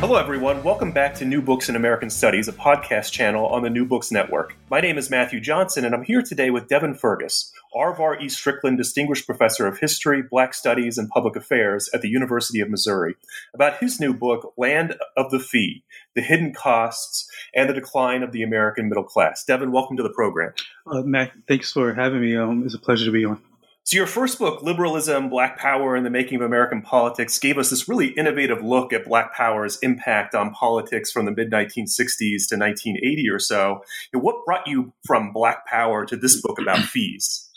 Hello, everyone. Welcome back to New Books in American Studies, a podcast channel on the New Books Network. My name is Matthew Johnson, and I'm here today with Devin Fergus, R. E. Strickland Distinguished Professor of History, Black Studies, and Public Affairs at the University of Missouri, about his new book, Land of the Fee The Hidden Costs and the Decline of the American Middle Class. Devin, welcome to the program. Uh, Matt, thanks for having me. Um, it's a pleasure to be on. So, your first book, Liberalism, Black Power, and the Making of American Politics, gave us this really innovative look at Black Power's impact on politics from the mid 1960s to 1980 or so. what brought you from Black Power to this book about fees?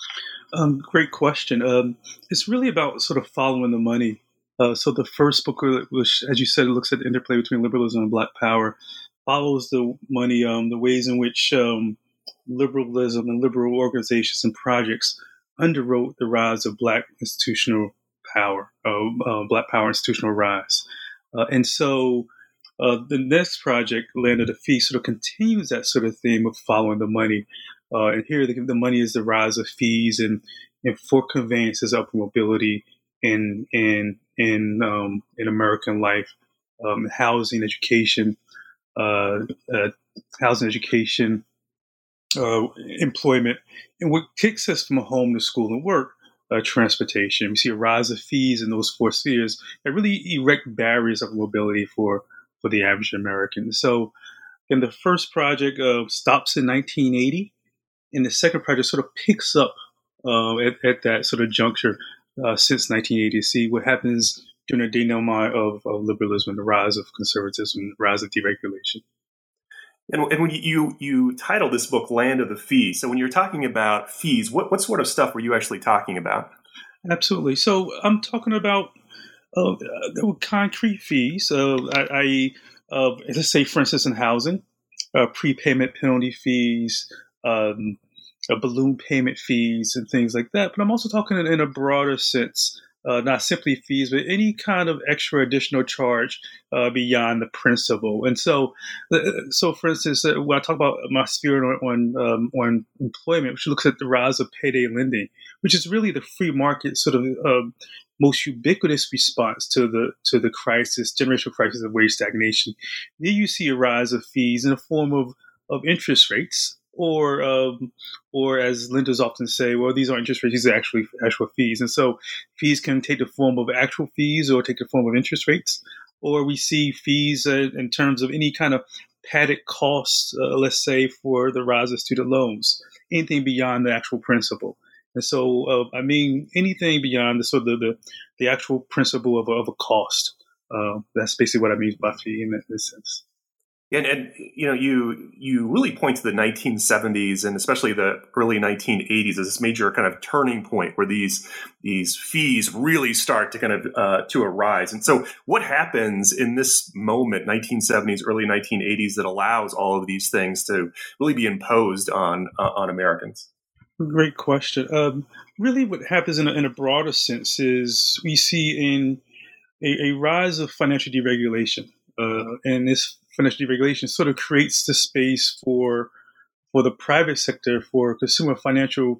Um, great question. Um, it's really about sort of following the money. Uh, so, the first book, which, as you said, looks at the interplay between liberalism and Black Power, follows the money, um, the ways in which um, liberalism and liberal organizations and projects underwrote the rise of black institutional power, uh, uh, black power institutional rise. Uh, and so uh, the next project, Land of the Fee, sort of continues that sort of theme of following the money. Uh, and here the, the, money is the rise of fees and, and for conveyances of mobility in in in um, in American life, um, housing, education, uh, housing, education, uh, employment, and what takes us from home to school and work, uh, transportation. We see a rise of fees in those four spheres that really erect barriers of mobility for, for the average American. So, and the first project uh, stops in 1980, and the second project sort of picks up uh, at, at, that sort of juncture uh, since 1980 see what happens during the denouement of, of liberalism, the rise of conservatism, the rise of deregulation. And, and when you you title this book "Land of the Fees," so when you're talking about fees, what what sort of stuff were you actually talking about? Absolutely. So I'm talking about uh, concrete fees. Uh, I, uh, let's say, for instance, in housing, uh, prepayment penalty fees, um, balloon payment fees, and things like that. But I'm also talking in, in a broader sense uh, not simply fees, but any kind of extra additional charge uh, beyond the principal. And so, uh, so for instance, uh, when I talk about my sphere on on, um, on, employment, which looks at the rise of payday lending, which is really the free market sort of um, most ubiquitous response to the to the crisis, generational crisis of wage stagnation. There you see a rise of fees in the form of of interest rates or um, or as lenders often say, well, these aren't interest rates; these are actually actual fees. And so, fees can take the form of actual fees or take the form of interest rates, or we see fees uh, in terms of any kind of padded costs. Uh, let's say for the rise of student loans, anything beyond the actual principal. And so, uh, I mean, anything beyond the sort of the, the, actual principle of a, of a cost. Uh, that's basically what I mean by fee in that sense. And, and, you know, you you really point to the 1970s and especially the early 1980s as this major kind of turning point where these these fees really start to kind of uh, to arise. And so, what happens in this moment, 1970s, early 1980s, that allows all of these things to really be imposed on uh, on Americans? Great question. Um, really, what happens in a, in a broader sense is we see in a, a rise of financial deregulation. Uh, and this financial deregulation sort of creates the space for for the private sector, for consumer financial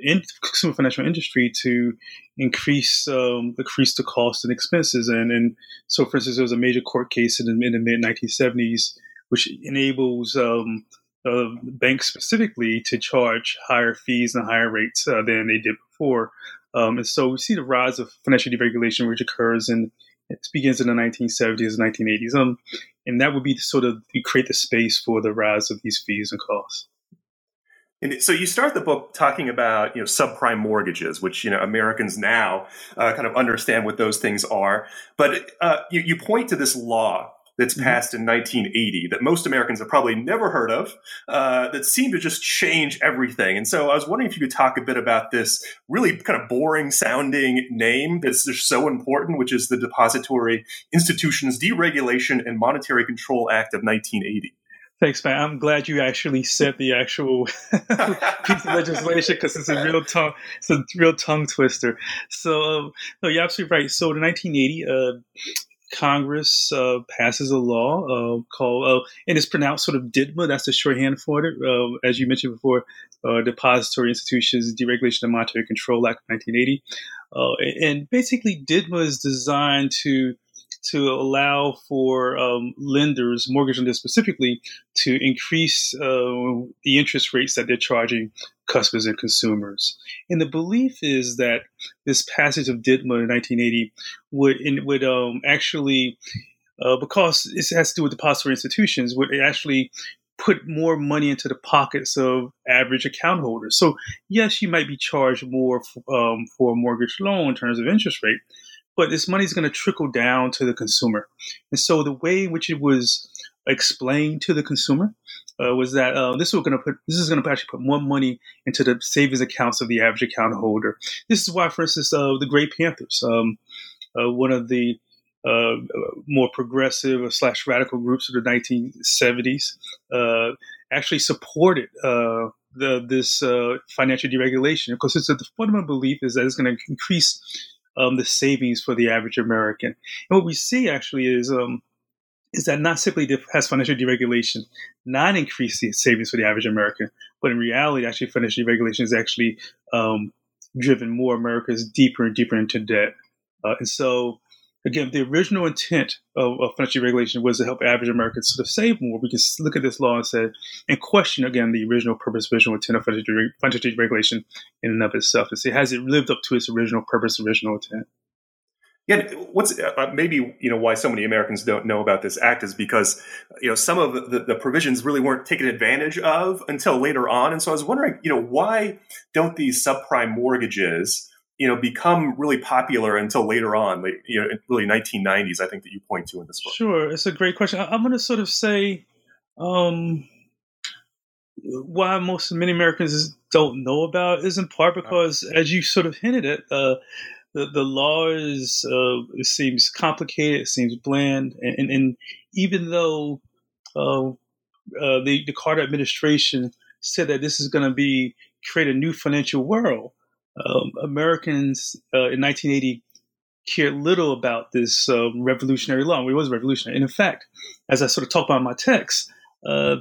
in, consumer financial industry to increase um, increase the cost and expenses. And and so, for instance, there was a major court case in the, in the mid 1970s which enables um, uh, banks specifically to charge higher fees and higher rates uh, than they did before. Um, and so we see the rise of financial deregulation, which occurs in it begins in the 1970s, 1980s. Um, and that would be sort of you create the space for the rise of these fees and costs. And so you start the book talking about you know subprime mortgages, which you know Americans now uh, kind of understand what those things are. But uh, you, you, point to this law that's mm-hmm. passed in 1980 that most Americans have probably never heard of uh, that seemed to just change everything. And so I was wondering if you could talk a bit about this really kind of boring sounding name that's just so important, which is the Depository Institutions Deregulation and Monetary Control Act of 1980. Thanks, man. I'm glad you actually said the actual piece of legislation because it's a real tongue, it's a real tongue twister. So, um, no, you're absolutely right. So, in 1980, uh, Congress uh, passes a law uh, called, uh, and it's pronounced sort of DITMA. That's the shorthand for it. Uh, as you mentioned before, uh, Depository Institutions Deregulation and Monetary Control Act of 1980. Uh, and basically, DITMA is designed to to allow for um, lenders, mortgage lenders specifically, to increase uh, the interest rates that they're charging customers and consumers. And the belief is that this passage of DITMA in 1980 would would um, actually, uh, because it has to do with depository institutions, would actually put more money into the pockets of average account holders. So yes, you might be charged more f- um, for a mortgage loan in terms of interest rate, but this money is going to trickle down to the consumer. And so the way in which it was explained to the consumer uh, was that uh, this was going to put this is going to actually put more money into the savings accounts of the average account holder. This is why, for instance, uh, the Gray Panthers, um, uh, one of the uh, more progressive slash radical groups of the 1970s, uh, actually supported the, this financial deregulation because it's a, the fundamental belief is that it's going to increase um, the savings for the average American. And what we see actually is um, is that not simply has financial deregulation not increased the savings for the average American, but in reality, actually, financial deregulation has actually um, driven more Americans deeper and deeper into debt. Uh, and so again, the original intent of, of, financial regulation was to help average Americans sort of save more. We can look at this law and say, and question again the original purpose, original intent of financial, financial regulation in and of itself, and say, has it lived up to its original purpose, original intent? Yeah, what's uh, maybe you know why so many Americans don't know about this act is because you know some of the, the, provisions really weren't taken advantage of until later on, and so I was wondering, you know, why don't these subprime mortgages you know, become really popular until later on, like, you know, really 1990s, I think that you point to in this book. Sure. It's a great question. I'm going to sort of say um, why most many Americans don't know about is in part because, as you sort of hinted at, uh, the, the law is, uh, it seems complicated, it seems bland. And, and, and even though uh, uh the, the Carter administration said that this is going to be create a new financial world, um, Americans uh, in 1980 cared little about this uh, revolutionary law. It was revolutionary. And in fact, as I sort of talk about in my text, uh,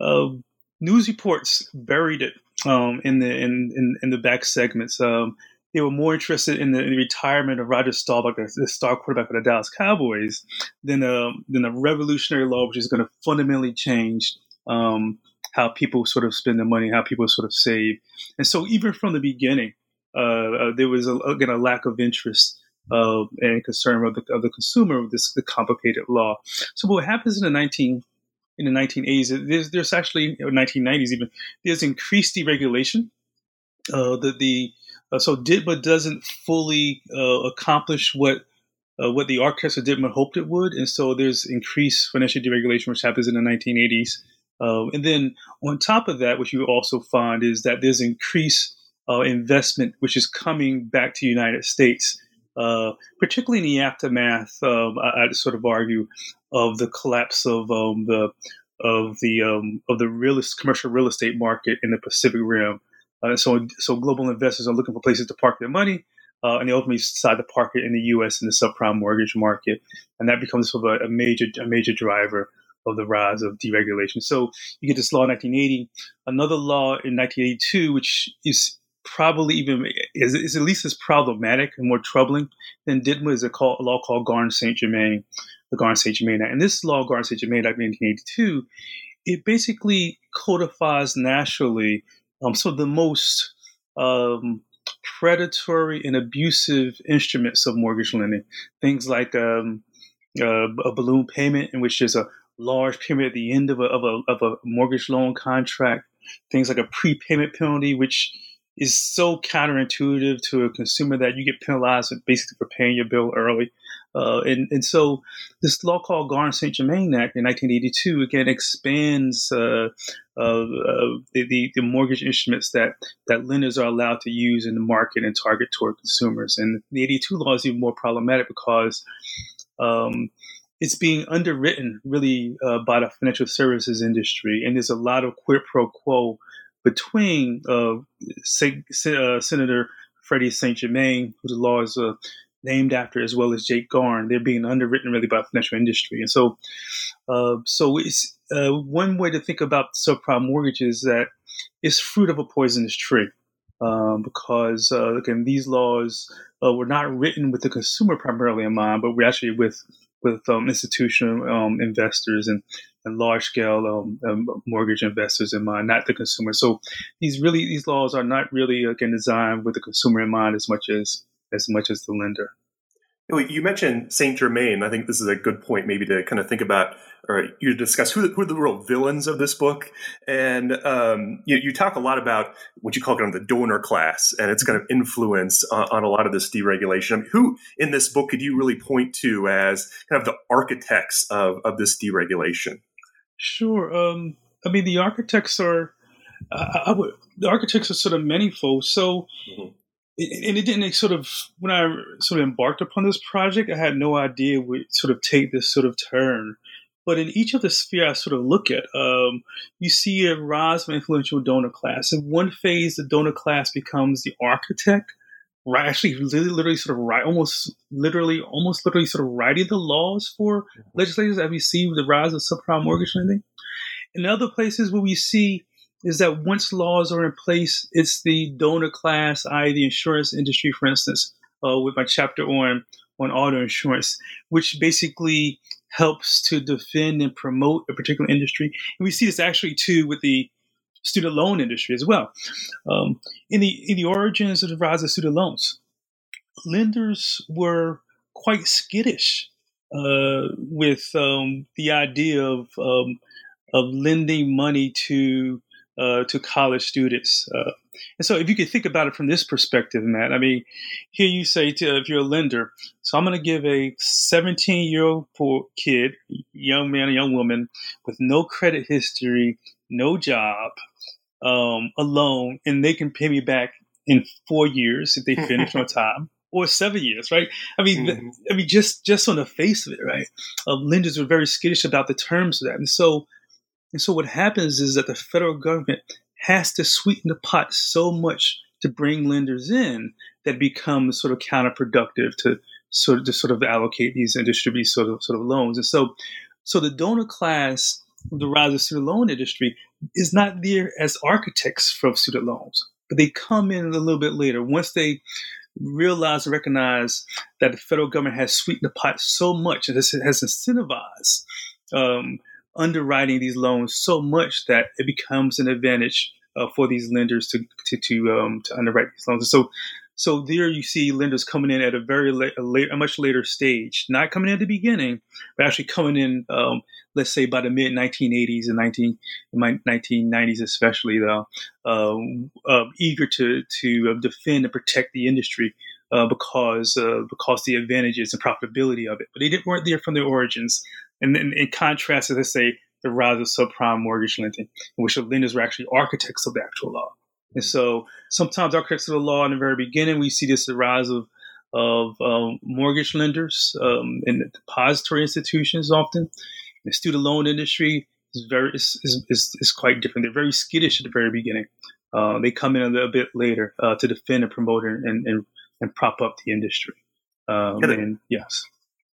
um, news reports buried it um, in the in, in, in, the back segments. Um, they were more interested in the, in the, retirement of Roger Staubach, the star quarterback of the Dallas Cowboys, than a, than a revolutionary law which is going to fundamentally change um, how people sort of spend their money, how people sort of save. And so, even from the beginning, uh, uh, there was a, again a lack of interest uh, and concern of the, of the consumer with this the complicated law. So what happens in the 19 in the 1980s, there's, there's actually 1990s even there's increased deregulation. Uh, the the uh, so DITMA doesn't fully uh, accomplish what uh, what the architects of DITMA hoped it would, and so there's increased financial deregulation, which happens in the 1980s. and then on top of that, what you also find is that there's increased uh, investment which is coming back to the United States, uh, particularly in the aftermath, um, I, would sort of argue, of the collapse of um, the of the um, of the real commercial real estate market in the Pacific Rim. Uh, so, so global investors are looking for places to park their money, uh, and they ultimately decide to park it in the U.S. in the subprime mortgage market, and that becomes sort of a, a major a major driver of the rise of deregulation. So you get this law in 1980, another law in 1982, which is probably even is, is at least as problematic and more troubling than DITMA is a, call, a law called Garn Saint Germain, the Garn Saint Germain Act. And this law, Garn Saint Germain Act, 1982, it basically codifies nationally um, some of the most um, predatory and abusive instruments of mortgage lending. Things like um, uh, a balloon payment, in which there's a large payment at the end of a, of a, of a mortgage loan contract. Things like a prepayment penalty, which is so counterintuitive to a consumer that you get penalized basically for paying your bill early. Uh, and, and so this law called Garn St. Germain Act in 1982 again expands uh, uh, the, the, the, mortgage instruments that, that lenders are allowed to use in the market and target toward consumers. And the 82 law is even more problematic because um, it's being underwritten really uh, by the financial services industry, and there's a lot of quid pro quo between uh, uh, Senator Freddie St. Germain, who the law is uh, named after, as well as Jake Garn. They're being underwritten really by the financial industry, and so uh, so it's uh, one way to think about subprime mortgages is that it's fruit of a poisonous tree. Um, because again, these laws were not written with the consumer primarily in mind, but we're actually with with um, institutional um, investors and large scale um, um, mortgage investors in mind, not the consumer. So these really these laws are not really again designed with the consumer in mind as much as as much as the lender. You mentioned Saint Germain. I think this is a good point, maybe to kind of think about, or you discuss who, who are the real villains of this book. And um, you, you, talk a lot about what you call kind of the donor class and its kind of influence on, on a lot of this deregulation. I mean, who in this book could you really point to as kind of the architects of, of this deregulation? Sure. Um, I mean, the architects are. I, I would, the architects are sort of manifold. So, mm-hmm and it didn't sort of when I sort of embarked upon this project, I had no idea would sort of take this sort of turn. But in each of the sphere I sort of look at, um, you see a rise of influential donor class. In one phase, the donor class becomes the architect, right? Actually, literally, literally sort of write, almost literally, almost literally sort of writing the laws for mm-hmm. legislators that we see with the rise of subprime mortgage lending. In other places where we see is that once laws are in place, it's the donor class, i.e., the insurance industry, for instance, uh, with my chapter on on auto insurance, which basically helps to defend and promote a particular industry. And we see this actually too with the student loan industry as well. Um, in the in the origins of the rise of student loans, lenders were quite skittish uh, with um, the idea of um, of lending money to uh, to college students. Uh, and so, if you could think about it from this perspective, Matt, I mean, here you say to if you're a lender, so I'm going to give a 17 year old kid, young man, a young woman with no credit history, no job, um, a loan, and they can pay me back in four years if they finish on time. Or seven years, right? I mean, mm-hmm. I mean, just just on the face of it, right? Uh, lenders were very skittish about the terms of that, and so and so what happens is that the federal government has to sweeten the pot so much to bring lenders in that becomes sort of counterproductive to sort of to sort of allocate these and distribute sort of sort of loans. And so so the donor class, the rise of student loan industry, is not there as architects for student loans, but they come in a little bit later once they realize and recognize that the federal government has sweetened the pot so much and has, has incentivized um, underwriting these loans so much that it becomes an advantage uh, for these lenders to to to, um, to underwrite these loans. So, so there you see lenders coming in at a very late, a, late, a much later stage, not coming in at the beginning, but actually coming in, um, let's say by the mid 1980s and 19, 1990s, especially though, um, uh, eager to to uh, defend and protect the industry. Uh, because uh, because the advantages and profitability of it, but they didn't weren't there from the origins. And then in contrast as let's say, the rise of subprime mortgage lending, in which the lenders were actually architects of the actual law. And so sometimes architects of the law in the very beginning, we see this the rise of of um, mortgage lenders um, and depository institutions often. The student loan industry is very is, is, is, quite different. They're very skittish at the very beginning. Uh, they come in a little bit later uh, to defend and promote and, and, and prop up the industry. Um, and yes.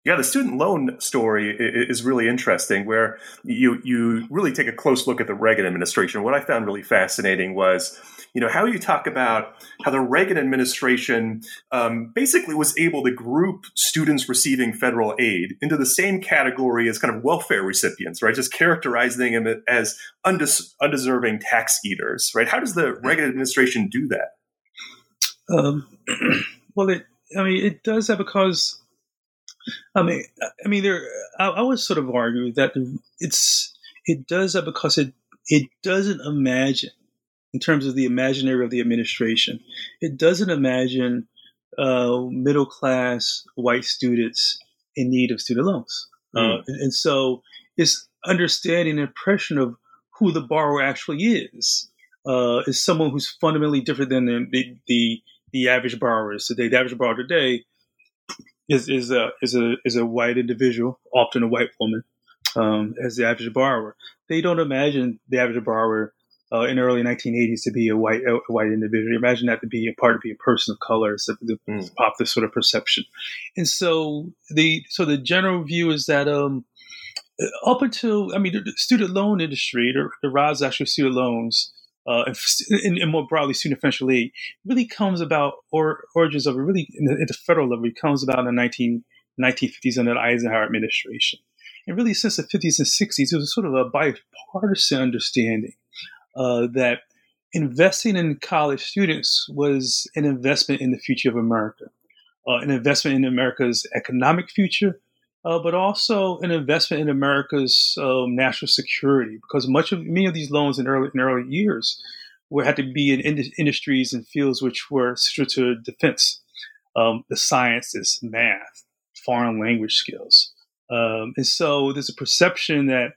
Yeah, the student loan story is really interesting, where you you really take a close look at the Reagan administration. What I found really fascinating was, you know, how you talk about how the Reagan administration um, basically was able to group students receiving federal aid into the same category as kind of welfare recipients, right? Just characterizing them as undes- undeserving tax eaters, right? How does the Reagan administration do that? Um, well, it I mean it does that because I mean, I mean, there. I, I would sort of argue that it's it does that because it it doesn't imagine in terms of the imaginary of the administration. It doesn't imagine uh, middle class white students in need of student loans. Mm. Uh, and, and, so it's understanding and impression of who the borrower actually is. Uh, is someone who's fundamentally different than the, the, the average borrower is today. The average borrower today is, is, a, is, a, is a white individual, often a white woman, um, as the average borrower. They don't imagine the average borrower uh, in the early 1980s to be a white a white individual. Imagine that to be a part to be a person of color, so to mm. pop this sort of perception. And so the so the general view is that um, up until I mean the, student loan industry, the, the rise actually student loans. Uh, and, and, more broadly, student financial aid really comes about, or origins of it really at the federal level, it comes about in the 19, 1950s under the Eisenhower administration. And really, since the 50s and 60s, it was sort of a bipartisan understanding uh, that investing in college students was an investment in the future of America, uh, an investment in America's economic future, uh, but also an investment in America's um, national security. Because much of many of these loans in early in early years were had to be in ind- industries and fields which were central to defense, um, the sciences, math, foreign language skills. Um, and so there's a perception that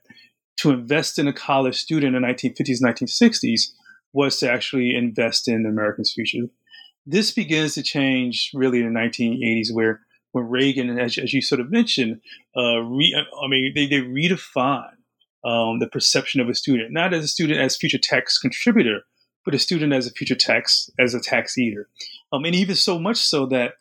to invest in a college student in the 1950s, 1960s was to actually invest in Americans' future. This begins to change really in the 1980s, where when Reagan, as, as you sort of mentioned, uh, re, I mean, they, they redefine um, the perception of a student, not as a student as future tax contributor, but a student as a future tax as a tax eater, um, and even so much so that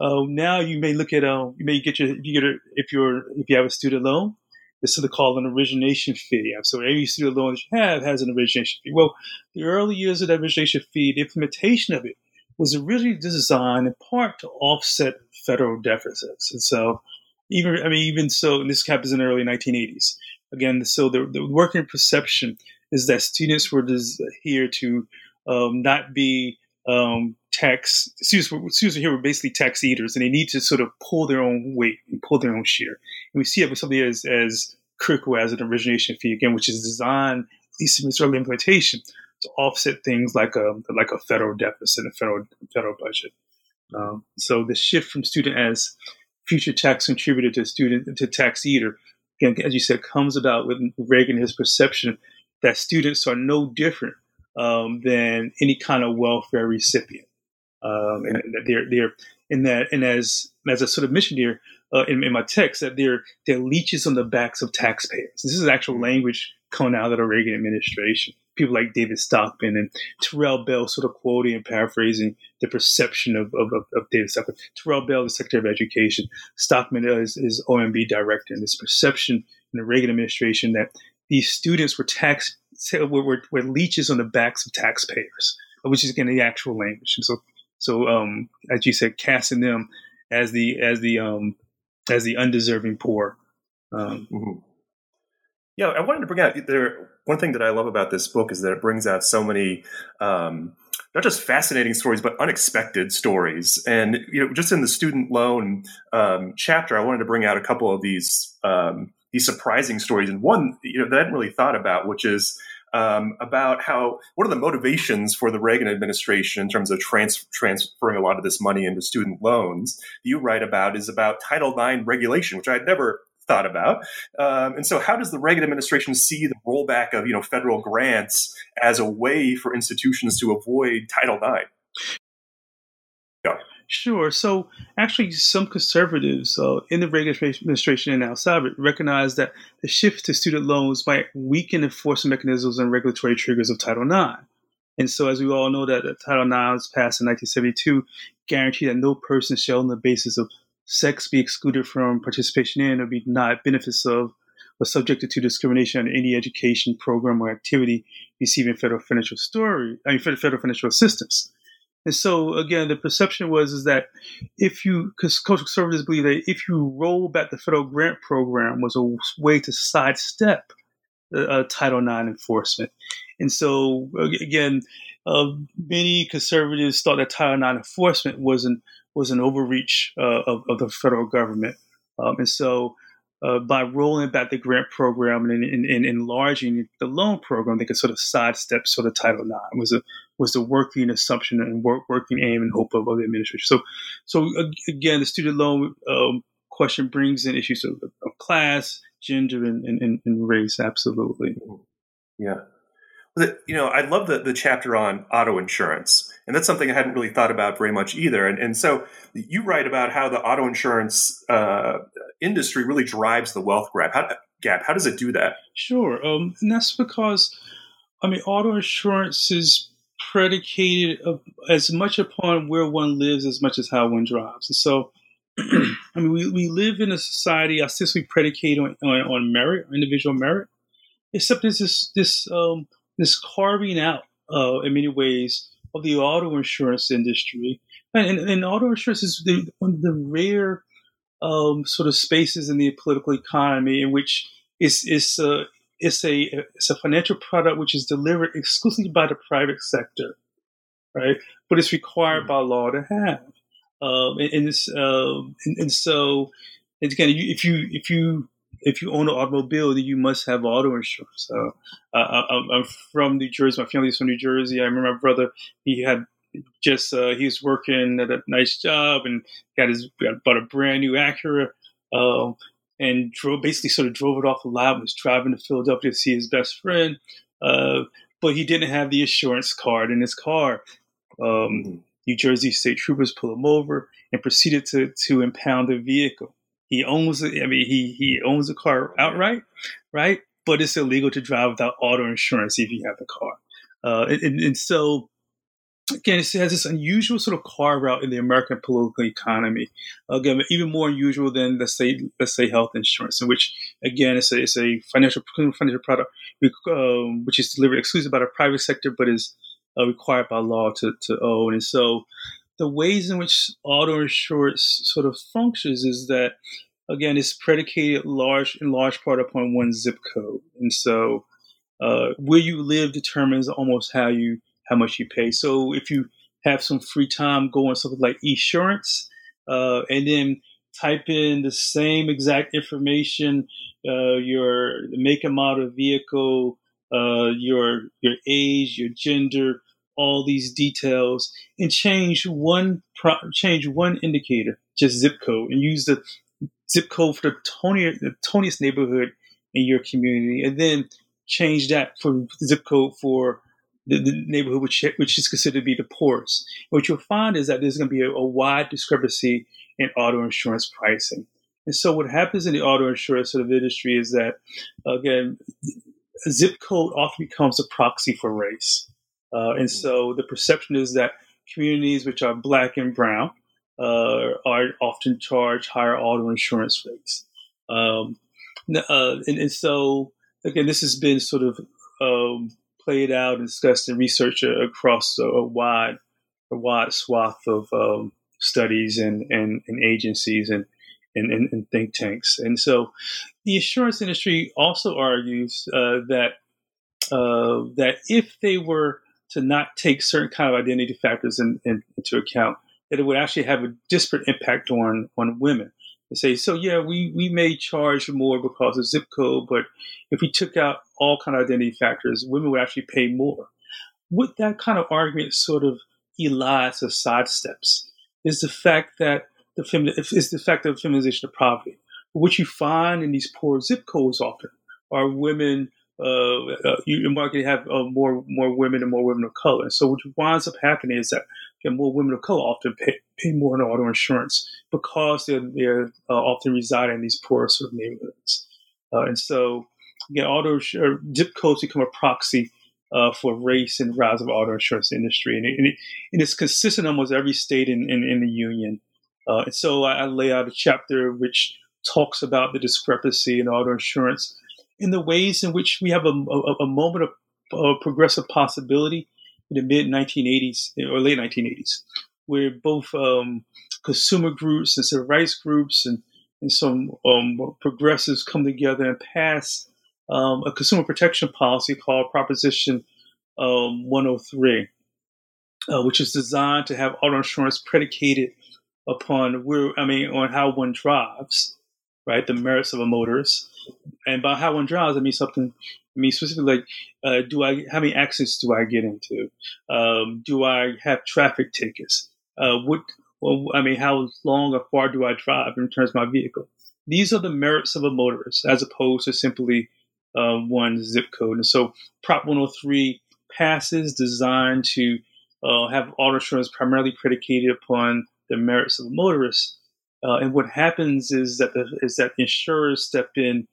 uh, now you may look at uh, you may get your you get a, if you're if you have a student loan, this is called an origination fee. So every student loan that you have has an origination fee. Well, the early years of that origination fee, the implementation of it was originally designed in part to offset federal deficits. And so even, I mean, even so, and this happens in the early 1980s. Again, so the, the working perception is that students were here to um, not be um, tax students, were, students here were basically tax eaters, and they need to sort of pull their own weight and pull their own share. And we see it with something as as critical as an origination fee again, which is designed, at least in its early implementation, to offset things like a like a federal deficit, a federal federal budget. Um, so the shift from student as future tax contributor to student to tax eater, again, as you said, comes about with Reagan his perception that students are no different um, than any kind of welfare recipient. Um, and they're they're in that and as as I sort of here uh, in, in, my text that they're they're leeches on the backs of taxpayers. This is actual language coming out of the Reagan administration. People like David Stockman and Terrell Bell sort of quoting and paraphrasing the perception of, of, of David Stockman. Terrell Bell, the Secretary of Education, Stockman is, is OMB director, and this perception in the Reagan administration that these students were tax were, were, were leeches on the backs of taxpayers, which is again the actual language. And so, so um, as you said, casting them as the as the um, as the undeserving poor. Um, mm-hmm. Yeah, I wanted to bring out there. One thing that I love about this book is that it brings out so many, um, not just fascinating stories, but unexpected stories. And you know, just in the student loan um, chapter, I wanted to bring out a couple of these um, these surprising stories, and one you know that I hadn't really thought about, which is um, about how what are the motivations for the Reagan administration in terms of trans- transferring a lot of this money into student loans. You write about is about Title IX regulation, which I had never thought about. Um, and so, how does the Reagan administration see the rollback of you know federal grants as a way for institutions to avoid Title IX? Sure. So actually, some conservatives uh, in the Reagan administration and outside recognize that the shift to student loans might weaken enforcement mechanisms and regulatory triggers of Title IX. And so, as we all know, that Title IX was passed in 1972, guaranteed that no person shall, on the basis of sex, be excluded from participation in or be denied benefits of or subjected to discrimination on any education program or activity receiving federal financial story, I mean, federal financial assistance. And so again, the perception was is that if you, because conservatives believe that if you roll back the federal grant program was a way to sidestep uh, Title IX enforcement. And so again, uh, many conservatives thought that Title IX enforcement was an was an overreach uh, of, of, the federal government. Um, and so uh, by rolling back the grant program and, and, and, enlarging the loan program, they could sort of sidestep sort of Title IX was a was the working assumption and work, working aim and hope of, of the administration. So, so again, the student loan um, question brings in issues of, of class, gender, and, and, and race. Absolutely. Yeah. You know, I love the, the chapter on auto insurance, and that's something I hadn't really thought about very much either. And, and so you write about how the auto insurance uh, industry really drives the wealth grab. How, gap. How does it do that? Sure, um, and that's because, I mean, auto insurance is predicated as much upon where one lives as much as how one drives. And so, I mean, we, we live in a society ostensibly predicated on, on, on merit, individual merit, except there's this this um, this carving out uh, in many ways of the auto insurance industry, and, and, and auto insurance is the, one of the rare um, sort of spaces in the political economy in which it's it's a it's a it's a financial product which is delivered exclusively by the private sector, right? But it's required mm-hmm. by law to have, um, and, and, um, and, and so again, if you if you if you own an automobile, then you must have auto insurance. Uh, I, am from New Jersey. My family's from New Jersey. I remember my brother. He had just uh, he was working at a nice job and got his bought a brand new Acura. Um, and drove basically sort of drove it off the lot. Was driving to Philadelphia to see his best friend, uh, but he didn't have the insurance card in his car. Um, mm-hmm. New Jersey state troopers pull him over and proceeded to to impound the vehicle. He owns. I mean, he he owns the car outright, right? But it's illegal to drive without auto insurance if you have the car. Uh, and, and, so again, it has this unusual sort of carve out in the American political economy. Again, even more unusual than let's say let's say health insurance, in which again it's a, it's a financial financial product um, which is delivered exclusively by the private sector, but is uh, required by law to, to own. And so, the ways in which auto insurance sort of functions is that again it's predicated large in large part upon one zip code, and so uh, where you live determines almost how you how much you pay. So if you have some free time, go on something like Esurance, uh, and then type in the same exact information, uh, your make and model vehicle, uh, your your age, your gender, all these details, and change one pro- change one indicator, just zip code, and use the zip code for the toniest, neighborhood in your community, and then change that for zip code for the, the, neighborhood which, which is considered to be the poorest. And what you'll find is that there's going to be a, a, wide discrepancy in auto insurance pricing. And so what happens in the auto insurance sort of industry is that, again, zip code often becomes a proxy for race. Uh, and so the perception is that communities which are black and brown uh, are often charged higher auto insurance rates. Um, uh, and, and, so, again, this has been sort of um, played out and discussed and researched across a, wide, a wide swath of um, studies and, and, and, agencies and, and, and, think tanks. And so, the insurance industry also argues uh, that uh, that if they were to not take certain kind of identity factors in, in, into account, that it would actually have a disparate impact on on women They say, so yeah, we, we may charge more because of zip code, but if we took out all kind of identity factors, women would actually pay more. What that kind of argument sort of elides or sidesteps is the fact that the femi- is the fact of feminization of poverty. What you find in these poor zip codes often are women uh, uh, you market have uh, more more women and more women of color. So what winds up happening is that more women of color often pay, pay more in auto insurance because they're they're uh, often reside in these poor sort of neighborhoods. Uh, and so again, auto zip codes become a proxy uh, for race and rise of auto insurance industry, and, it, and, it, and it's consistent almost every state in in, in the union. and so I, I lay out a chapter which talks about the discrepancy in auto insurance in the ways in which we have a, a, a moment of, of, progressive possibility in the mid 1980s or late 1980s, where both um, consumer groups and civil rights groups and, and some um, progressives come together and pass um, a consumer protection policy called Proposition um, 103, uh, which is designed to have auto insurance predicated upon where I mean on how one drives right? The merits of a motorist. And by how one drives, I mean something. I mean specifically, like, uh, do I how many accidents do I get into? Um, do I have traffic tickets? Uh, what? Well, I mean, how long or far do I drive in terms of my vehicle? These are the merits of a motorist, as opposed to simply uh, one zip code. And so, Prop 103 passes designed to uh, have auto insurance primarily predicated upon the merits of a motorist. Uh, and what happens is that the, is that insurers step in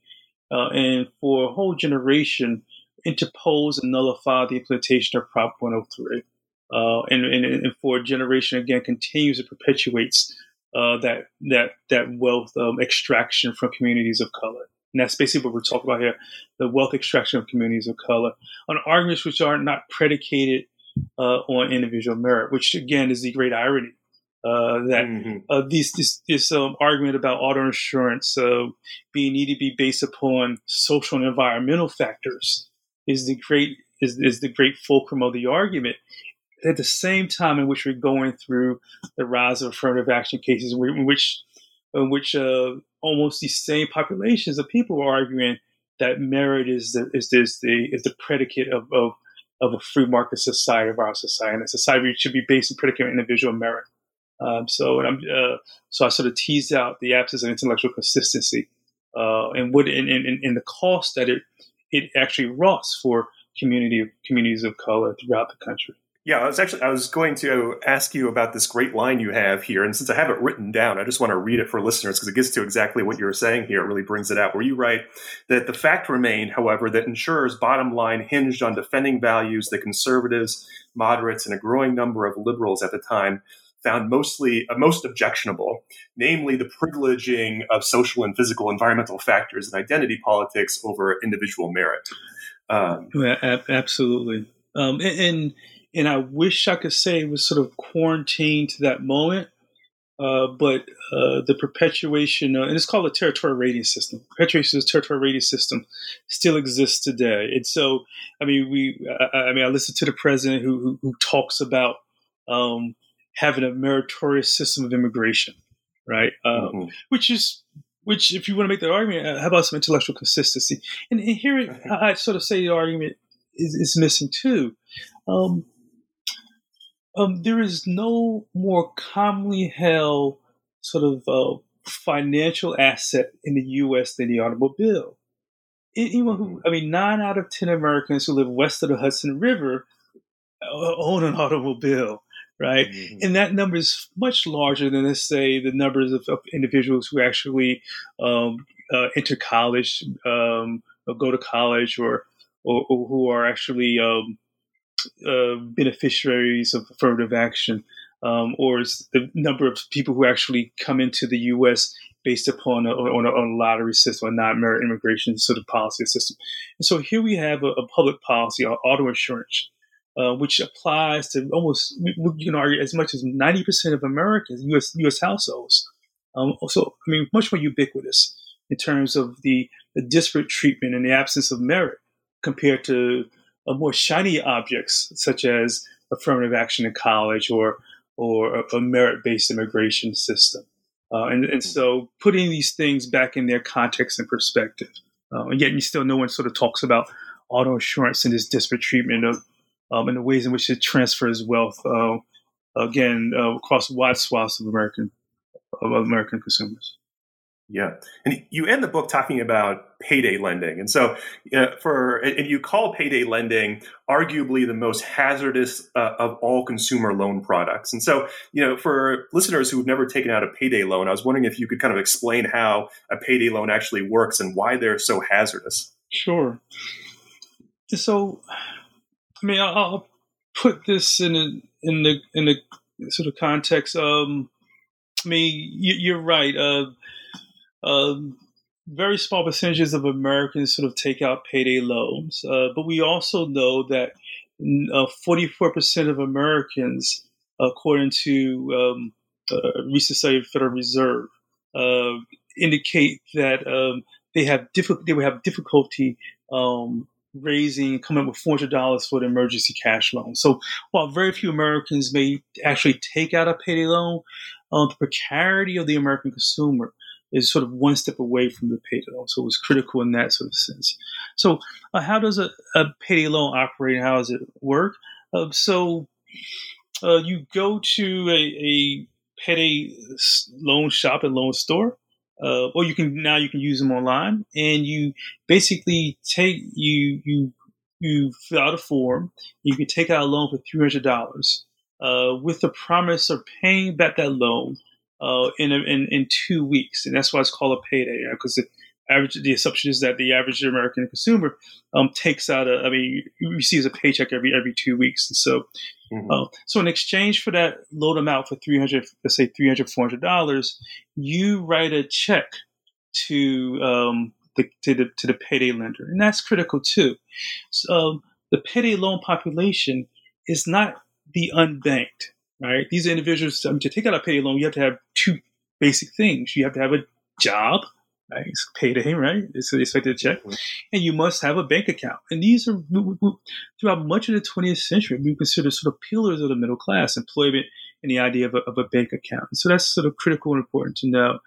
uh, and for a whole generation interpose and nullify the implementation of Prop 103. Uh, and, and, and, for a generation again continues and perpetuates uh, that that that wealth um, extraction from communities of color. And that's basically what we're talking about here: the wealth extraction of communities of color on arguments which are not predicated uh, on individual merit, which again is the great irony uh, that mm-hmm. uh, this this, this um, argument about auto insurance uh, being need to be based upon social and environmental factors is the great is, is the great fulcrum of the argument. At the same time in which we're going through the rise of affirmative action cases, in which in which uh, almost these same populations of people are arguing that merit is the is this the is the predicate of, of of a free market society of our society, and a society should be based in predicate of individual merit. Um, so, and I'm, uh, so I sort of teased out the absence of intellectual consistency uh, and what and, and, and, the cost that it it actually wroughts for community communities of color throughout the country. Yeah, I was actually I was going to ask you about this great line you have here, and since I have it written down, I just want to read it for listeners because it gets to exactly what you were saying here. It really brings it out. Where you write that the fact remained, however, that insurers' bottom line hinged on defending values that conservatives, moderates, and a growing number of liberals at the time found mostly uh, most objectionable, namely the privileging of social and physical environmental factors and identity politics over individual merit. Um, yeah, absolutely, um, and, and I wish I could say it was sort of quarantined to that moment. Uh, but uh, the perpetuation, and it's called a territorial rating system. Perpetuation of territorial rating system still exists today. And so, I mean, we, I, I mean, I listened to the president who, who, who talks about um, having a meritorious system of immigration, right? Um, mm-hmm. Which is, which, if you want to make the argument, uh, how about some intellectual consistency? And, and here, mm-hmm. I, I sort of say the argument is, is missing too. Um, um, there is no more commonly held sort of uh, financial asset in the U.S. than the automobile. Anyone who, I mean, nine out of ten Americans who live west of the Hudson River uh, own an automobile, right? Mm-hmm. And that number is much larger than, let's say, the numbers of, of individuals who actually um, uh, enter college, um, or go to college, or, or, or who are actually um, uh, beneficiaries of affirmative action, um, or is the number of people who actually come into the U.S. based upon a, on, a, on a lottery system, a non-merit immigration sort of policy system. And so here we have a, a public policy, auto insurance, uh, which applies to almost, you can argue, as much as 90% of Americans, U.S. U.S. households. Um, so, I mean, much more ubiquitous in terms of the, the disparate treatment and the absence of merit compared to of more shiny objects, such as affirmative action in college or or a, a merit-based immigration system. Uh, and, and so putting these things back in their context and perspective. Uh, and yet, you still no one sort of talks about auto insurance and this disparate treatment of um, and the ways in which it transfers wealth uh, again uh, across wide swaths of American of American consumers. Yeah, and you end the book talking about payday lending, and so uh, for and you call payday lending arguably the most hazardous uh, of all consumer loan products. And so, you know, for listeners who have never taken out a payday loan, I was wondering if you could kind of explain how a payday loan actually works and why they're so hazardous. Sure. So, I mean, I'll put this in a, in the in the sort of context. Um, I mean, you, are right. Uh, um, very small percentages of Americans sort of take out payday loans, uh, but we also know that uh, 44% of Americans, according to um, a recent study of the Federal Reserve, uh, indicate that um, they have they would have difficulty um, raising coming up with four hundred dollars for the emergency cash loan. So while very few Americans may actually take out a payday loan, uh, the precarity of the American consumer is sort of one step away from the payday loan. So it was critical in that sort of sense. So uh, how does a, a, payday loan operate? How does it work? Uh, so uh, you go to a, a payday loan shop and loan store. Uh, or you can now you can use them online, and you basically take you you you fill out a form. You can take out a loan for three hundred dollars, uh, with the promise of paying back that loan uh, in, a, in in two weeks, and that's why it's called a payday because the average the assumption is that the average American consumer um, takes out a I mean receives a paycheck every every two weeks, and so Mm-hmm. Uh, so in exchange for that loan amount for 300, let's say 300, 400 dollars, you write a check to, um, the, to the, to the payday lender. And that's critical too. So um, the payday loan population is not the unbanked, right? These individuals, I mean, to take out a payday loan, you have to have two basic things. You have to have a job? It's payday, right? It's expected check. Mm-hmm. And you must have a bank account. And these are, throughout much of the 20th century, we consider sort of pillars of the middle class, employment and the idea of a, of a bank account. So that's sort of critical and important to know.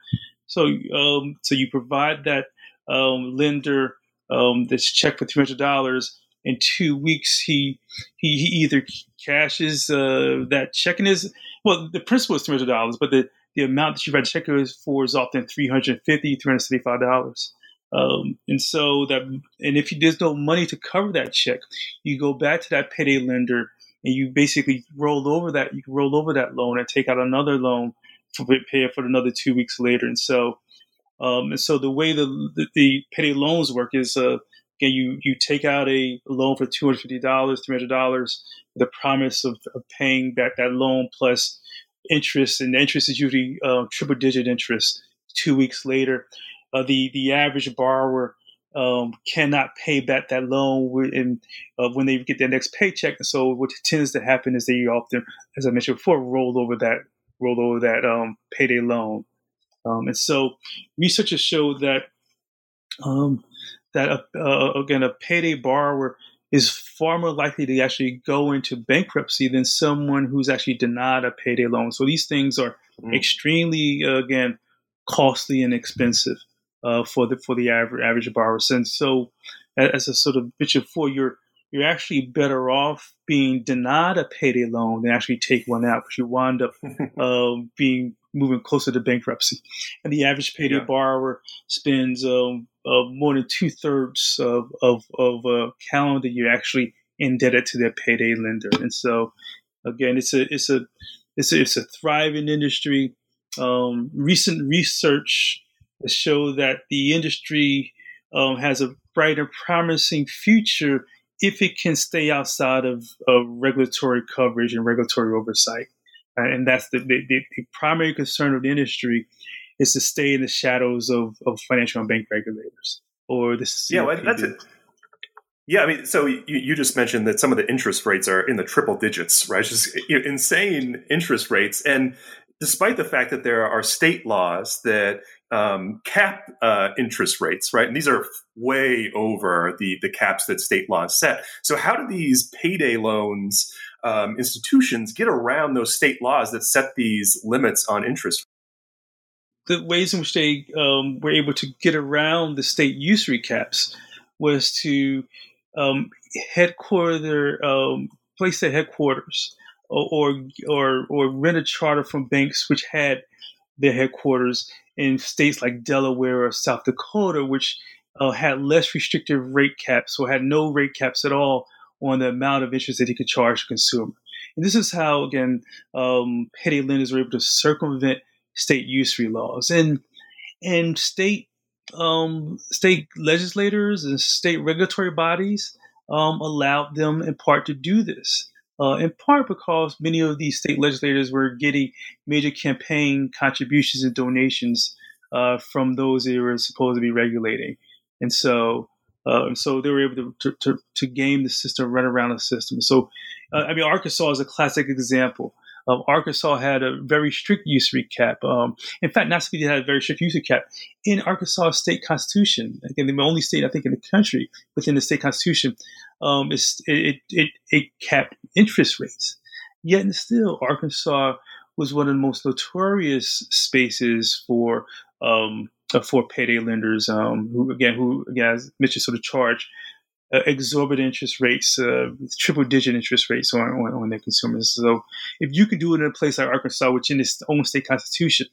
So, um, so you provide that um, lender um, this check for $300. In two weeks, he he, he either cashes uh, that check in his well, the principal is three hundred dollars, but the the amount that you write a check for is often $350, $375. Um, and so that, and if you, there's no money to cover that check, you go back to that payday lender and you basically roll over that, you roll over that loan and take out another loan to pay for another two weeks later. And so, um, and so the way the, the, the payday loans work is, uh, again, you, you take out a loan for $250, $300, the promise of, of paying back that loan plus interest, and the interest is usually uh, triple digit interest. Two weeks later, uh, the the average borrower um, cannot pay back that loan in, uh, when they get their next paycheck. And so what tends to happen is they often, as I mentioned before, roll over that roll over that um, payday loan. Um, and so researchers show that um, that uh, again a payday borrower is far more likely to actually go into bankruptcy than someone who's actually denied a payday loan. So these things are mm. extremely, uh, again, costly and expensive uh, for the for the average average borrower. And so, as a sort of mentioned before, you're you're actually better off being denied a payday loan than actually take one out because you wind up uh, being moving closer to bankruptcy. And the average payday yeah. borrower spends um, uh, more than two thirds of of, of a calendar year actually indebted to their payday lender. And so, again, it's a it's a it's a, it's a thriving industry. Um, recent research has shown that the industry um, has a bright and promising future if it can stay outside of, of regulatory coverage and regulatory oversight. Uh, and that's the, the, the, primary concern of the industry is to stay in the shadows of, of financial and bank regulators or the yeah well, that's it yeah i mean so you, you just mentioned that some of the interest rates are in the triple digits right just insane interest rates and despite the fact that there are state laws that um, cap uh, interest rates, right? And these are way over the the caps that state laws set. So how do these payday loans um, institutions get around those state laws that set these limits on interest? The ways in which they um, were able to get around the state usury caps was to um, headquarter um, place their headquarters or, or or rent a charter from banks which had their headquarters in states like Delaware or South Dakota, which uh, had less restrictive rate caps or had no rate caps at all on the amount of interest that he could charge the consumer. And this is how, again, um, payday lenders were able to circumvent state usury laws and and state um, state legislators and state regulatory bodies um, allowed them in part to do this. Uh, in part because many of these state legislators were getting major campaign contributions and donations uh, from those they were supposed to be regulating. And so uh, so they were able to, to, to, to, game the system, run around the system. So, uh, I mean, Arkansas is a classic example. Um, Arkansas had a very strict usury cap. Um, in fact, not only had a very strict usury cap in Arkansas state constitution. Again, the only state I think in the country within the state constitution um, is it, it, it capped interest rates. Yet and still, Arkansas was one of the most notorious spaces for um, for payday lenders, um, who again, who again, as sort of charge uh, exorbitant interest rates, uh, triple digit interest rates on, on, on, their consumers. So if you can do it in a place like Arkansas, which in its own state constitution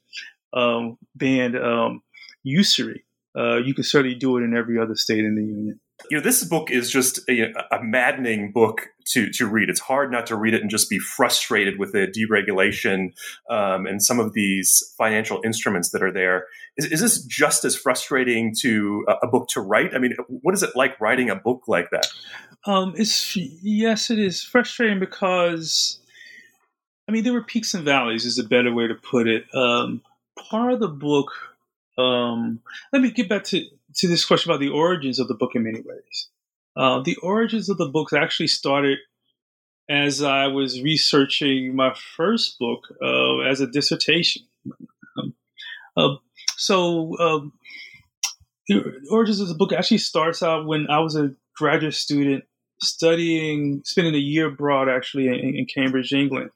um, banned um, usury, uh, you can certainly do it in every other state in the union you know, this book is just a, a, maddening book to to read. It's hard not to read it and just be frustrated with the deregulation um, and some of these financial instruments that are there. Is, is this just as frustrating to a, a, book to write? I mean, what is it like writing a book like that? Um, it's yes, it is frustrating because, I mean, there were peaks and valleys. Is a better way to put it. Um, part of the book. Um, let me get back to to this question about the origins of the book in many ways. Uh, the origins of the book actually started as I was researching my first book uh, as a dissertation. Um, uh, so, um, the origins of the book actually starts out when I was a graduate student studying, spending a year abroad actually in, in Cambridge, England,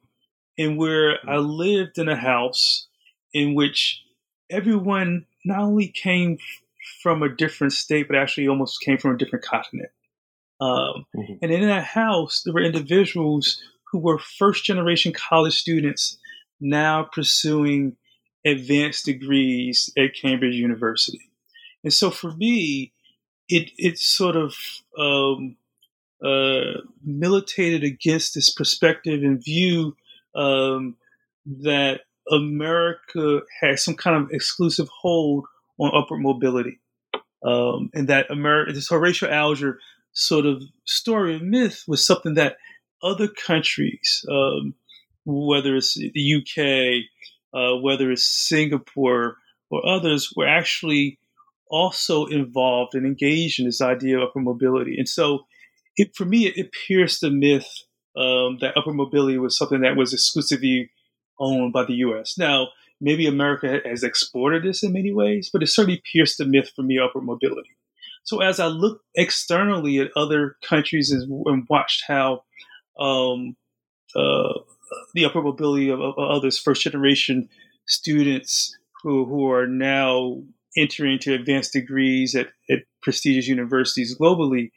and where I lived in a house in which everyone not only came from a different state, but actually almost came from a different continent. Um, mm-hmm. And in that house, there were individuals who were first generation college students now pursuing advanced degrees at Cambridge University. And so for me, it, it sort of um, uh, militated against this perspective and view um, that America has some kind of exclusive hold on upward mobility um, and that America, this Horatio Alger sort of story and myth was something that other countries, um, whether it's the UK, uh, whether it's Singapore or others, were actually also involved and engaged in this idea of upper mobility. And so, it, for me, it, it pierced the myth um, that upper mobility was something that was exclusively owned by the U.S. Now, maybe America has exported this in many ways, but it certainly pierced the myth for me upper mobility. So as I looked externally at other countries and, watched how um, uh, the upper mobility of, of others, first generation students who, who are now entering into advanced degrees at, at prestigious universities globally,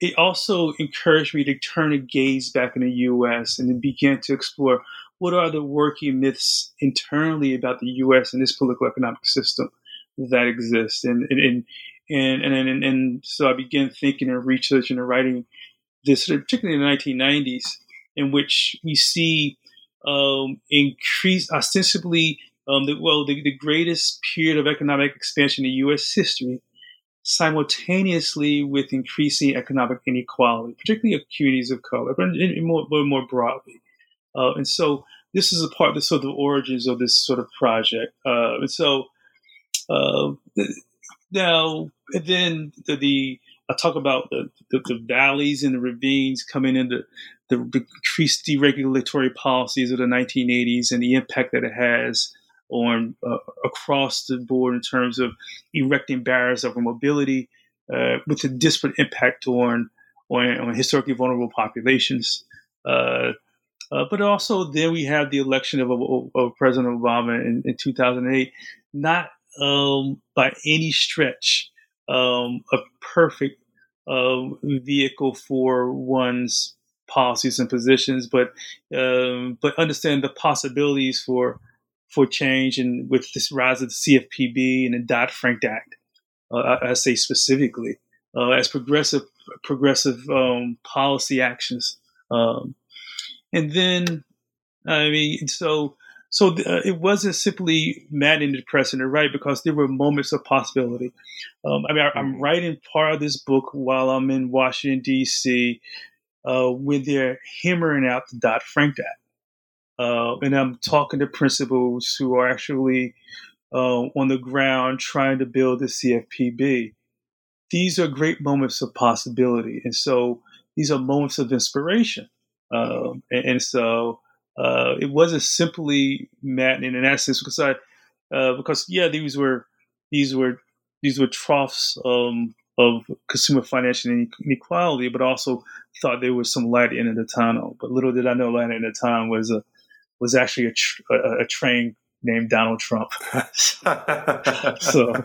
it also encouraged me to turn a gaze back in the US and begin to explore what are the working myths internally about the U.S. and this political economic system that exists, and and and and and, and, so I began thinking and researching and writing this, particularly in the 1990s, in which we see um, increased ostensibly um, the, well the, the greatest period of economic expansion in U.S. history, simultaneously with increasing economic inequality, particularly of communities of color, but more, more broadly. Uh, and so this is a part of the sort of origins of this sort of project. Uh, and so uh, now, and then the, the, I talk about the, the, the, valleys and the ravines coming into the, increased deregulatory policies of the 1980s and the impact that it has on uh, across the board in terms of erecting barriers of mobility uh, with a disparate impact on, on, on historically vulnerable populations. Uh, uh, but also, then we have the election of, of, of President Obama in, in 2008. Not um, by any stretch um, a perfect uh, vehicle for one's policies and positions, but um, but understand the possibilities for for change and with this rise of the CFPB and the Dodd Frank Act, uh, I, I, say specifically uh, as progressive progressive um, policy actions. Um, and then, I mean, so so uh, it wasn't simply maddening, depressing to write because there were moments of possibility. Um, I mean, I, am mm-hmm. writing part of this book while I'm in Washington D.C. Uh, when they're hammering out the Dodd Frank Act, uh, and I'm talking to principals who are actually uh, on the ground trying to build the CFPB. These are great moments of possibility, and so these are moments of inspiration. Um, and, and, so uh, it wasn't simply maddening in that sense because I, uh, because yeah, these were these were these were troughs um, of consumer financial inequality, but also thought there was some light in the tunnel. But little did I know light in the tunnel was a was actually a, tr- a, a train named Donald Trump. so,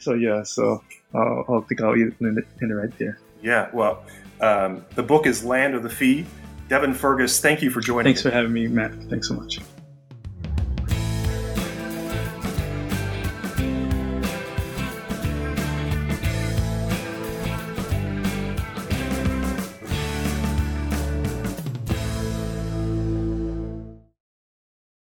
so yeah, so I'll, I'll think I'll end it right there. Yeah, well, um, the book is Land of the Fee. Devin Fergus, thank you for joining. Thanks for having me, Matt. Thanks so much.